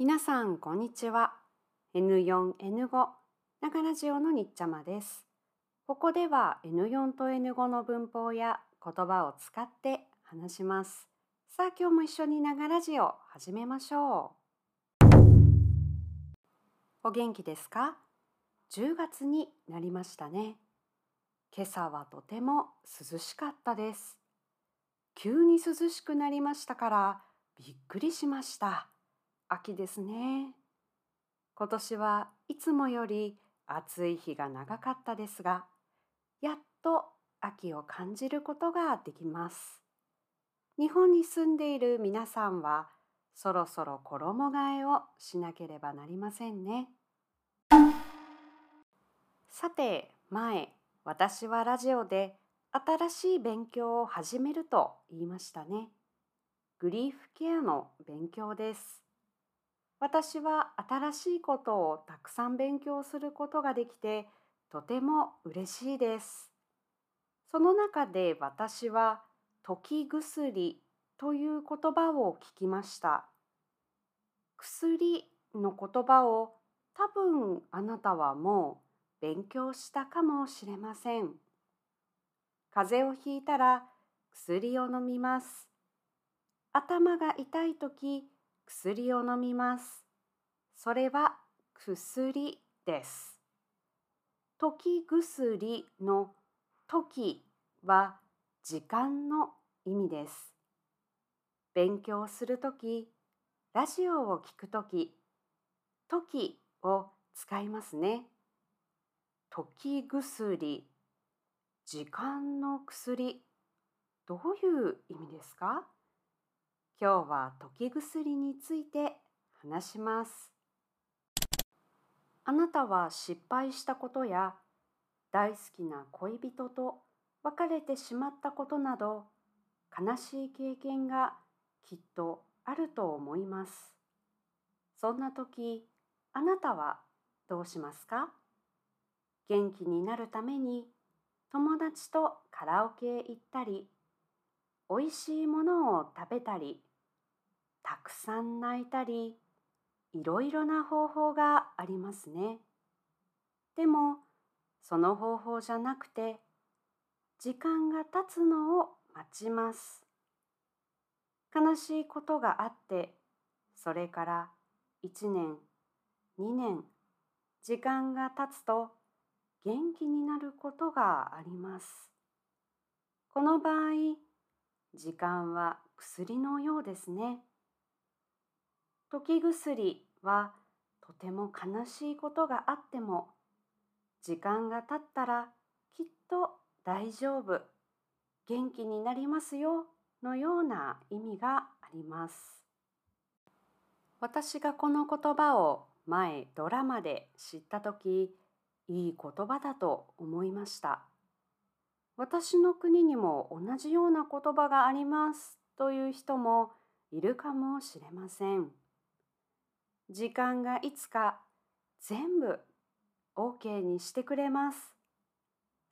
皆さんこんにちは。N4N5 ながラジオのにっちゃまです。ここでは N4 と N5 の文法や言葉を使って話します。さあ今日も一緒にながラジオ始めましょう。お元気ですか？10月になりましたね。今朝はとても涼しかったです。急に涼しくなりましたからびっくりしました。秋ですね今年はいつもより暑い日が長かったですがやっと秋を感じることができます日本に住んでいる皆さんはそろそろ衣替えをしなければなりませんねさて前私はラジオで新しい勉強を始めると言いましたね。グリーフケアの勉強です。私は新しいことをたくさん勉強することができてとても嬉しいです。その中で私は時薬という言葉を聞きました。薬の言葉を多分あなたはもう勉強したかもしれません。風邪をひいたら薬を飲みます。頭が痛いとき薬を飲みます。それは薬です。時薬の時は時間の意味です。勉強するとき、ラジオを聞くとき、時を使いますね。時薬時間の薬どういう意味ですか？今日は時薬について話します。あなたは失敗したことや大好きな恋人と別れてしまったことなど悲しい経験がきっとあると思います。そんな時あなたはどうしますか？元気になるために友達とカラオケへ行ったり、おいしいものを食べたり、たくさん泣いたり、いろいろな方法がありますね。でも、その方法じゃなくて、時間が経つのを待ちます。悲しいことがあって、それから1年、2年、時間が経つと、元気になることがあります。この場合、時間は薬のようですね。時薬はとても悲しいことがあっても、時間が経ったらきっと大丈夫、元気になりますよのような意味があります。私がこの言葉を前ドラマで知った時いい言葉だと思いました。私の国にも同じような言葉がありますという人もいるかもしれません。時間がいつか全部 OK にしてくれます。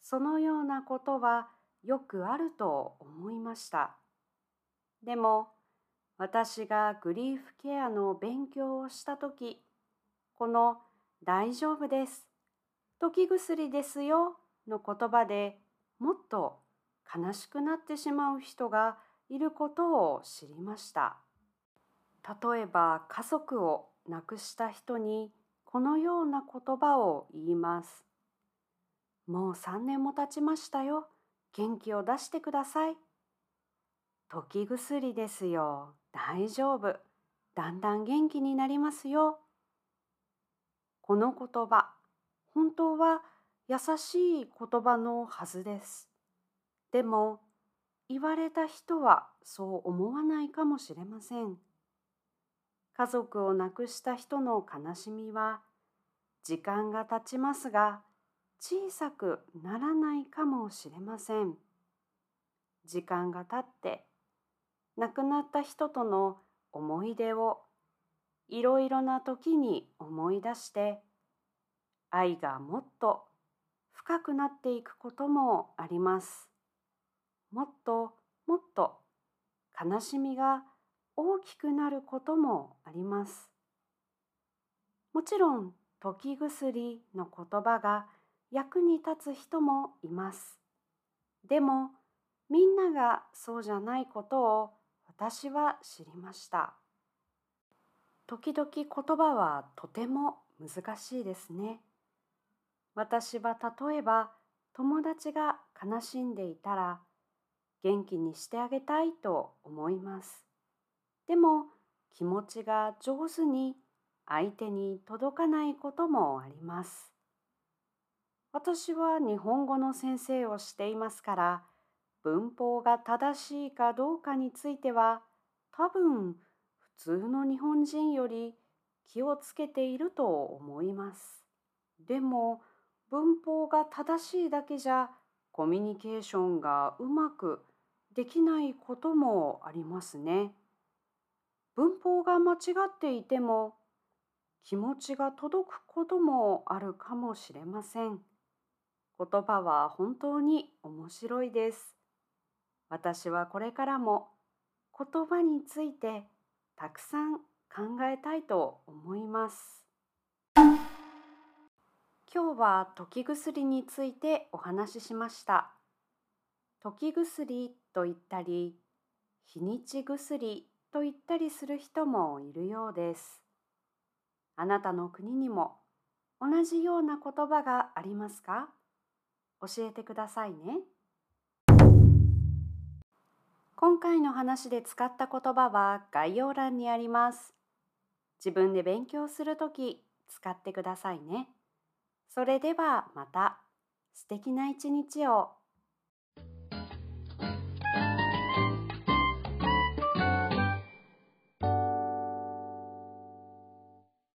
そのようなことはよくあると思いました。でも私がグリーフケアの勉強をしたとき、この大丈夫です時薬ですよの言葉でもっと悲しくなってしまう人がいることを知りました。例えば家族を亡くした人にこのような言葉を言います。もう3年も経ちましたよ。元気を出してください。時薬ですよ。大丈夫。だんだん元気になりますよ。この言葉本当は優しい言葉のはずです。でも言われた人はそう思わないかもしれません。家族を亡くした人の悲しみは時間が経ちますが小さくならないかもしれません。時間が経って亡くなった人との思い出をいろいろな時に思い出して愛がもっと深くなっていくこともあります。もっともっと悲しみが大きくなることもあります。もちろん時薬の言葉が役に立つ人もいます。でもみんながそうじゃないことを私は知りました。時々言葉はとても難しいですね。私は例えば友達が悲しんでいたら元気にしてあげたいと思います。でも気持ちが上手に相手に届かないこともあります。私は日本語の先生をしていますから文法が正しいかどうかについては多分普通の日本人より気をつけていると思います。でも文法が正しいだけじゃコミュニケーションがうまくできないこともありますね。文法が間違っていても気持ちが届くこともあるかもしれません。言葉は本当に面白いです。私はこれからも言葉についてたくさん考えたいと思います。今日は時薬についてお話ししました。時薬と言ったり、日にち薬と言ったりする人もいるようです。あなたの国にも同じような言葉がありますか？教えてくださいね。今回の話で使った言葉は概要欄にあります。自分で勉強するとき使ってくださいね。それではまた。素敵な一日を。